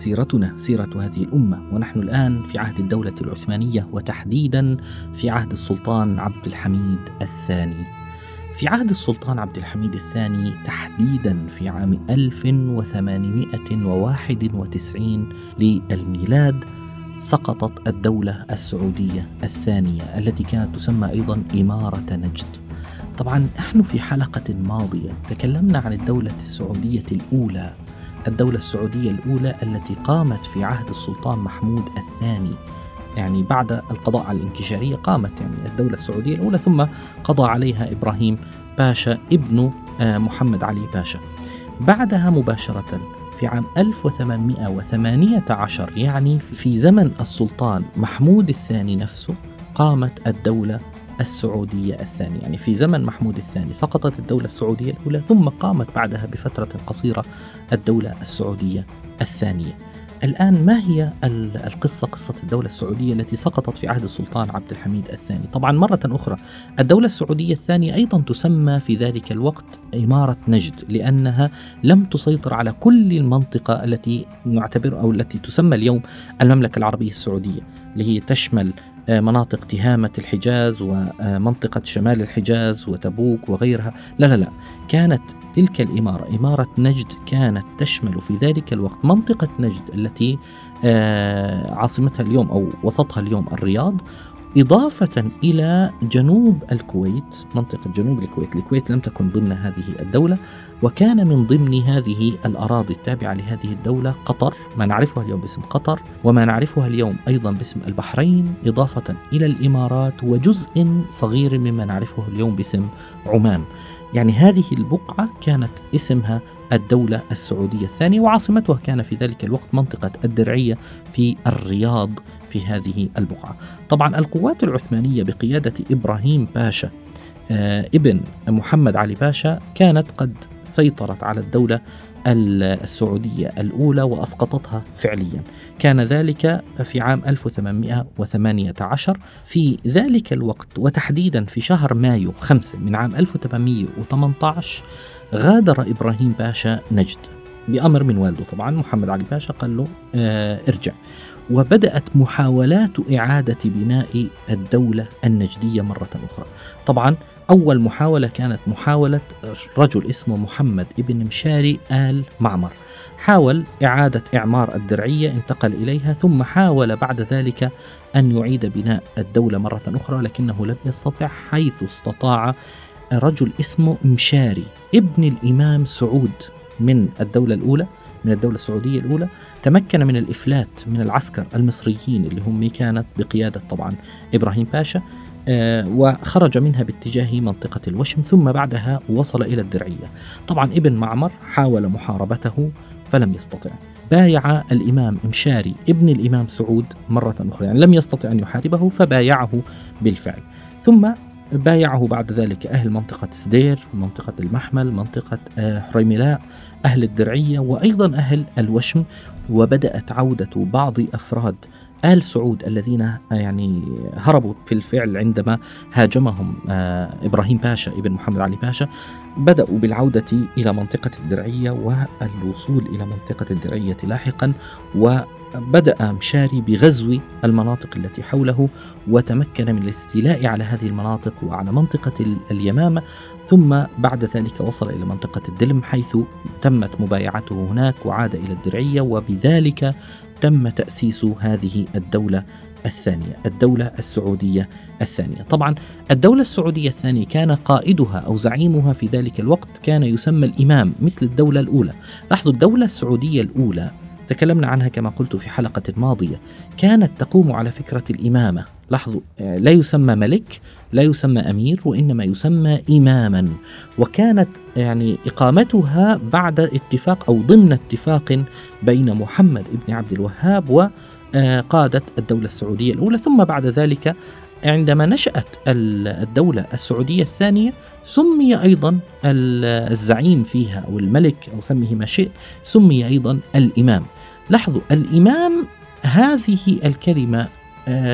سيرتنا سيرة هذه الأمة ونحن الآن في عهد الدولة العثمانية وتحديدا في عهد السلطان عبد الحميد الثاني. في عهد السلطان عبد الحميد الثاني تحديدا في عام 1891 للميلاد سقطت الدولة السعودية الثانية التي كانت تسمى أيضا إمارة نجد. طبعا نحن في حلقة ماضية تكلمنا عن الدولة السعودية الأولى الدولة السعودية الأولى التي قامت في عهد السلطان محمود الثاني. يعني بعد القضاء على الانكشارية قامت يعني الدولة السعودية الأولى ثم قضى عليها إبراهيم باشا ابن محمد علي باشا. بعدها مباشرة في عام 1818 يعني في زمن السلطان محمود الثاني نفسه قامت الدولة السعودية الثانية. يعني في زمن محمود الثاني سقطت الدولة السعودية الأولى ثم قامت بعدها بفترة قصيرة الدولة السعودية الثانية. الآن ما هي القصة قصة الدولة السعودية التي سقطت في عهد السلطان عبد الحميد الثاني؟ طبعا مرة أخرى الدولة السعودية الثانية أيضا تسمى في ذلك الوقت إمارة نجد لأنها لم تسيطر على كل المنطقة التي نعتبر أو التي تسمى اليوم المملكة العربية السعودية اللي هي تشمل مناطق تهامة الحجاز ومنطقة شمال الحجاز وتبوك وغيرها. لا لا لا. كانت تلك الإمارة إمارة نجد كانت تشمل في ذلك الوقت منطقة نجد التي عاصمتها اليوم أو وسطها اليوم الرياض إضافة إلى جنوب الكويت منطقة جنوب الكويت. الكويت لم تكن ضمن هذه الدولة. وكان من ضمن هذه الأراضي التابعة لهذه الدولة قطر ما نعرفها اليوم باسم قطر وما نعرفها اليوم أيضا باسم البحرين إضافة إلى الإمارات وجزء صغير مما نعرفه اليوم باسم عمان. يعني هذه البقعة كانت اسمها الدولة السعودية الثانية وعاصمتها كان في ذلك الوقت منطقة الدرعية في الرياض في هذه البقعة. طبعا القوات العثمانية بقيادة إبراهيم باشا آه ابن محمد علي باشا كانت قد سيطرت على الدولة السعودية الأولى وأسقطتها فعليا. كان ذلك في عام 1818 في ذلك الوقت وتحديدا في شهر مايو 5 من عام 1818 غادر إبراهيم باشا نجد بأمر من والده طبعا. محمد علي باشا قال له آه ارجع. وبدأت محاولات إعادة بناء الدولة النجدية مرة أخرى. طبعا أول محاولة كانت محاولة رجل اسمه محمد ابن مشاري آل معمر. حاول إعادة إعمار الدرعية انتقل إليها ثم حاول بعد ذلك أن يعيد بناء الدولة مرة أخرى لكنه لم يستطع حيث استطاع رجل اسمه مشاري ابن الإمام سعود من الدولة الأولى من الدولة السعودية الأولى. تمكن من الإفلات من العسكر المصريين اللي هم كانت بقيادة طبعا إبراهيم باشا. وخرج منها باتجاه منطقة الوشم ثم بعدها وصل إلى الدرعية. طبعا ابن معمر حاول محاربته فلم يستطع. بايع الإمام مشاري ابن الإمام سعود مرة أخرى يعني لم يستطع أن يحاربه فبايعه بالفعل. ثم بايعه بعد ذلك أهل منطقة سدير منطقة المحمل منطقة آه حريملاء أهل الدرعية وأيضا أهل الوشم وبدأت عودة بعض أفراد آل سعود الذين يعني هربوا في الفعل عندما هاجمهم إبراهيم باشا ابن محمد علي باشا. بدأوا بالعودة إلى منطقة الدرعية والوصول إلى منطقة الدرعية لاحقا وبدأ مشاري بغزو المناطق التي حوله وتمكن من الاستيلاء على هذه المناطق وعلى منطقة اليمامة. ثم بعد ذلك وصل إلى منطقة الدلم حيث تمت مبايعته هناك وعاد إلى الدرعية وبذلك تم تأسيس هذه الدولة الثانية الدولة السعودية الثانية. طبعا الدولة السعودية الثانية كان قائدها أو زعيمها في ذلك الوقت كان يسمى الإمام مثل الدولة الأولى. لاحظوا الدولة السعودية الأولى تكلمنا عنها كما قلت في حلقة ماضية كانت تقوم على فكرة الإمامة. لاحظوا لا يسمى ملك لا يسمى أمير وإنما يسمى إماما. وكانت يعني إقامتها بعد اتفاق أو ضمن اتفاق بين محمد بن عبد الوهاب وقادة الدولة السعودية الأولى. ثم بعد ذلك عندما نشأت الدولة السعودية الثانية سمي أيضا الزعيم فيها أو الملك أو سميه ما شئت سمي أيضا الإمام. لاحظوا الإمام هذه الكلمة آه،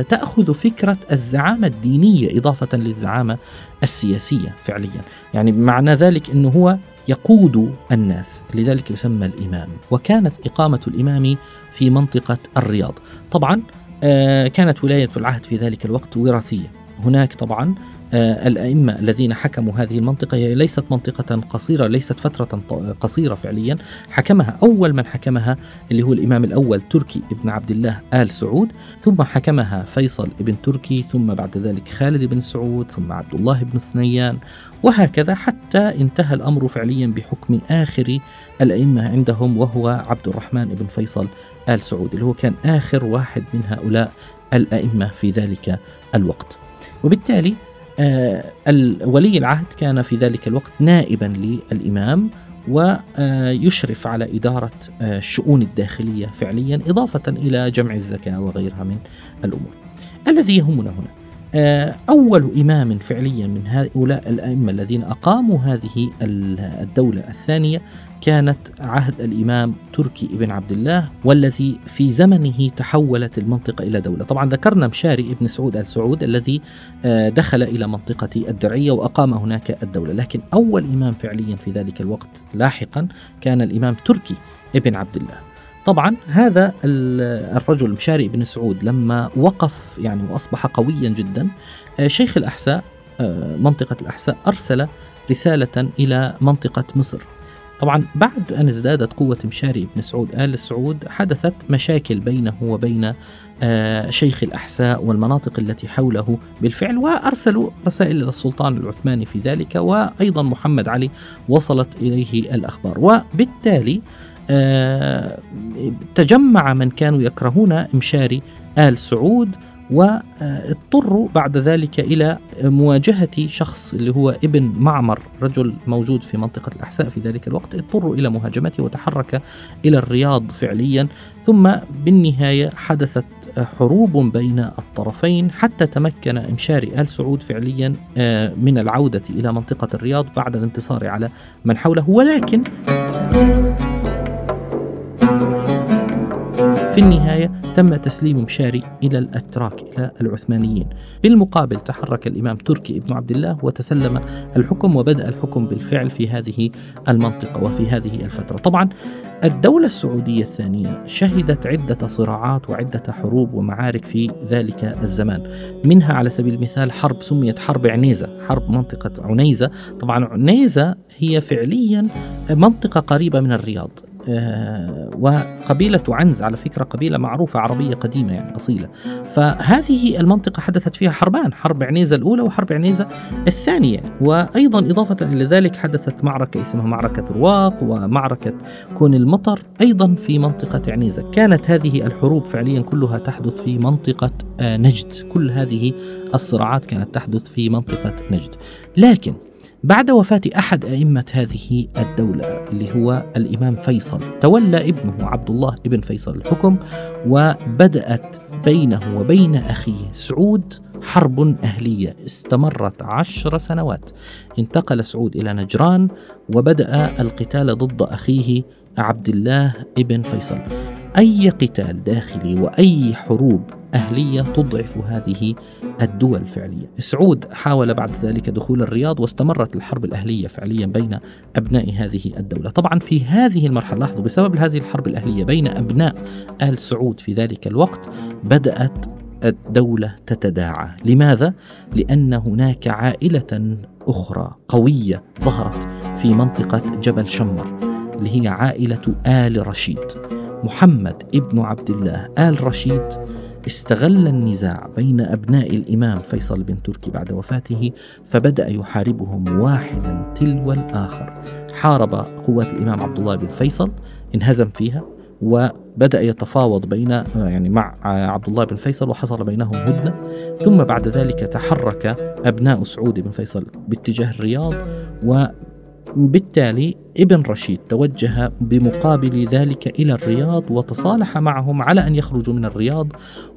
تأخذ فكرة الزعامة الدينية إضافة للزعامة السياسية فعليا. يعني بمعنى ذلك أنه هو يقود الناس لذلك يسمى الإمام. وكانت إقامة الإمام في منطقة الرياض. طبعا آه، كانت ولاية العهد في ذلك الوقت وراثية. هناك طبعا آه، الأئمة الذين حكموا هذه المنطقة هي ليست منطقة قصيرة ليست فترة قصيرة فعليا. حكمها أول من حكمها اللي هو الإمام الأول تركي ابن عبد الله آل سعود ثم حكمها فيصل ابن تركي ثم بعد ذلك خالد بن سعود ثم عبد الله بن ثنيان وهكذا حتى انتهى الأمر فعليا بحكم آخر الأئمة عندهم وهو عبد الرحمن بن فيصل آل سعود اللي هو كان آخر واحد من هؤلاء الأئمة في ذلك الوقت. وبالتالي آه، ولي العهد كان في ذلك الوقت نائبا للإمام ويشرف على إدارة آه، الشؤون الداخلية فعليا إضافة إلى جمع الزكاة وغيرها من الأمور. الذي يهمنا هنا آه، أول إمام فعليا من هؤلاء الأئمة الذين أقاموا هذه الدولة الثانية كانت عهد الإمام تركي ابن عبد الله والذي في زمنه تحولت المنطقة إلى دولة. طبعا ذكرنا مشاري ابن سعود آل سعود الذي آه، دخل إلى منطقة الدرعية وأقام هناك الدولة. لكن أول إمام فعليا في ذلك الوقت لاحقا كان الإمام تركي ابن عبد الله. طبعا هذا الرجل مشاري بن سعود لما وقف يعني وأصبح قويا جدا آه، شيخ الأحساء آه، منطقة الأحساء أرسل رسالة إلى منطقة مصر. طبعا بعد أن ازدادت قوة مشاري بن سعود آل سعود حدثت مشاكل بينه وبين آه، شيخ الأحساء والمناطق التي حوله بالفعل وأرسلوا رسائل إلى السلطان العثماني في ذلك وأيضا محمد علي وصلت إليه الأخبار. وبالتالي آه، تجمع من كانوا يكرهون مشاري آل سعود واضطروا بعد ذلك إلى مواجهة شخص اللي هو ابن معمر رجل موجود في منطقة الأحساء في ذلك الوقت اضطروا إلى مهاجمته وتحرك إلى الرياض فعليا ثم بالنهاية حدثت حروب بين الطرفين حتى تمكن إمشاري آل سعود فعليا آه، من العودة إلى منطقة الرياض بعد الانتصار على من حوله. ولكن في النهاية تم تسليم مشاري إلى الأتراك إلى العثمانيين. بالمقابل تحرك الإمام تركي ابن عبد الله وتسلم الحكم وبدأ الحكم بالفعل في هذه المنطقة وفي هذه الفترة. طبعا الدولة السعودية الثانية شهدت عدة صراعات وعدة حروب ومعارك في ذلك الزمان. منها على سبيل المثال حرب سميت حرب عنيزة حرب منطقة عنيزة. طبعا عنيزة هي فعليا منطقة قريبة من الرياض. وقبيلة عنز على فكرة قبيلة معروفة عربية قديمة يعني أصيلة. فهذه المنطقة حدثت فيها حربان حرب عنيزة الأولى وحرب عنيزة الثانية. وأيضا إضافة إلى ذلك حدثت معركة اسمها معركة رواق ومعركة كون المطر أيضا في منطقة عنيزة. كانت هذه الحروب فعليا كلها تحدث في منطقة آه، نجد. كل هذه الصراعات كانت تحدث في منطقة نجد. لكن بعد وفاة أحد أئمة هذه الدولة اللي هو الإمام فيصل تولى ابنه عبد الله ابن فيصل الحكم وبدأت بينه وبين أخيه سعود حرب أهلية. استمرت عشر سنوات. انتقل سعود إلى نجران وبدأ القتال ضد أخيه عبد الله ابن فيصل. أي قتال داخلي وأي حروب أهلية تضعف هذه الدول فعليا. سعود حاول بعد ذلك دخول الرياض واستمرت الحرب الأهلية فعليا بين أبناء هذه الدولة. طبعا في هذه المرحلة لاحظوا بسبب هذه الحرب الأهلية بين أبناء آل سعود في ذلك الوقت بدأت الدولة تتداعى. لماذا؟ لأن هناك عائلة أخرى قوية ظهرت في منطقة جبل شمر اللي هي عائلة آل رشيد. محمد ابن عبد الله آل رشيد استغل النزاع بين أبناء الإمام فيصل بن تركي بعد وفاته فبدأ يحاربهم واحدا تلو الآخر. حارب قوات الإمام عبد الله بن فيصل انهزم فيها وبدأ يتفاوض بين يعني مع عبد الله بن فيصل وحصل بينهم هدنة. ثم بعد ذلك تحرك أبناء سعود بن فيصل باتجاه الرياض و وبالتالي ابن رشيد توجه بمقابل ذلك إلى الرياض وتصالح معهم على أن يخرجوا من الرياض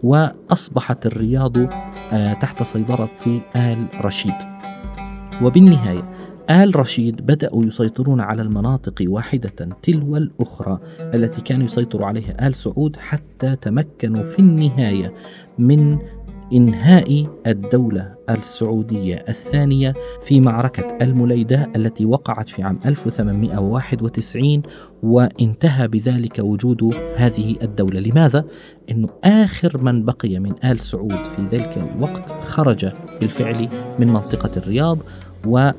وأصبحت الرياض آه، تحت سيطرة آل رشيد. وبالنهاية آل رشيد بدأوا يسيطرون على المناطق واحدة تلو الأخرى التي كان يسيطر عليها آل سعود حتى تمكنوا في النهاية من إنهاء الدولة السعودية الثانية في معركة المليدة التي وقعت في عام 1891 وانتهى بذلك وجود هذه الدولة لماذا؟ أنه آخر من بقي من آل سعود في ذلك الوقت خرج بالفعل من منطقة الرياض وخرج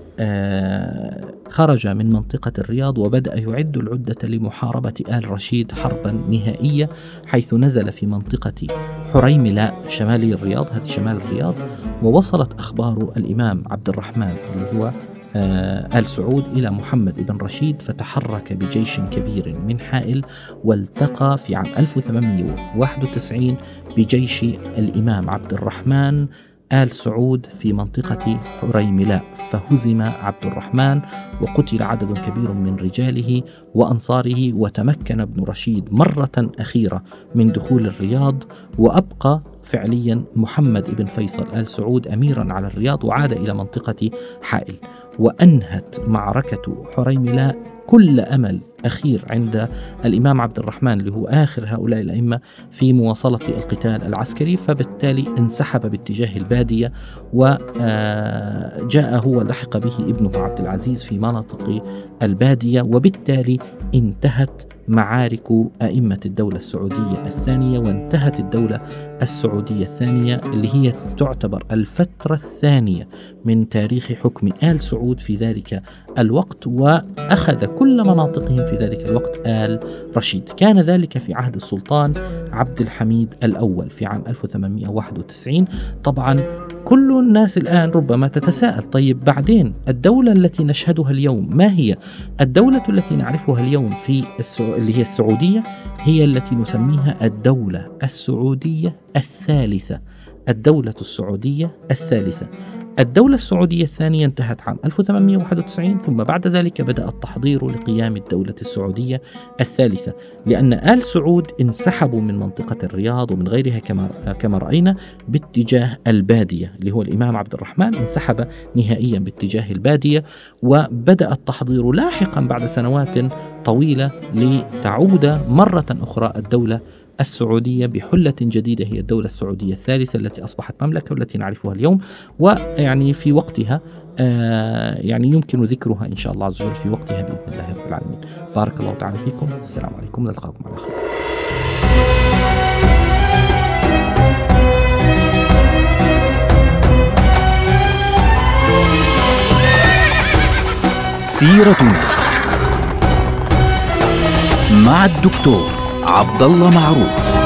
من منطقة الرياض وبدأ يعد العدة لمحاربة آل رشيد حربا نهائية حيث نزل في منطقة حريملاء شمالي الرياض هذه شمال الرياض ووصلت أخبار الإمام عبد الرحمن اللي هو آه، آل سعود إلى محمد بن رشيد فتحرك بجيش كبير من حائل والتقى في عام 1891 بجيش الإمام عبد الرحمن آل سعود في منطقة حريملاء فهزم عبد الرحمن وقتل عدد كبير من رجاله وأنصاره وتمكن ابن رشيد مرة أخيرة من دخول الرياض وأبقى فعليا محمد بن فيصل آل سعود أميرا على الرياض وعاد إلى منطقة حائل. وأنهت معركة حريملاء كل أمل أخير عند الإمام عبد الرحمن اللي هو آخر هؤلاء الأئمة في مواصلة القتال العسكري فبالتالي انسحب باتجاه البادية وجاء هو لحق به ابنه عبد العزيز في مناطق البادية وبالتالي انتهت معارك أئمة الدولة السعودية الثانية وانتهت الدولة السعودية الثانية اللي هي تعتبر الفترة الثانية من تاريخ حكم آل سعود في ذلك الوقت وأخذ كل مناطقهم في ذلك الوقت آل رشيد. كان ذلك في عهد السلطان عبد الحميد الأول في عام 1891 طبعا كل الناس الآن ربما تتساءل طيب بعدين الدولة التي نشهدها اليوم ما هي؟ الدولة التي نعرفها اليوم في السعو... اللي هي السعودية هي التي نسميها الدولة السعودية الثالثة. الدولة السعودية الثالثة. الدولة السعودية الثانية انتهت عام 1891 ثم بعد ذلك بدأ التحضير لقيام الدولة السعودية الثالثة لأن آل سعود انسحبوا من منطقة الرياض ومن غيرها كما كما رأينا باتجاه البادية اللي هو الإمام عبد الرحمن انسحب نهائيا باتجاه البادية وبدأ التحضير لاحقا بعد سنوات طويلة لتعود مرة أخرى الدولة السعودية بحلة جديدة هي الدولة السعودية الثالثة التي أصبحت مملكة والتي نعرفها اليوم. ويعني في وقتها آه يعني يمكن ذكرها إن شاء الله عز وجل في وقتها بإذن الله رب العالمين. بارك الله تعالى فيكم. السلام عليكم. نلقاكم على خير. سيرتنا مع الدكتور عبد الله معروف.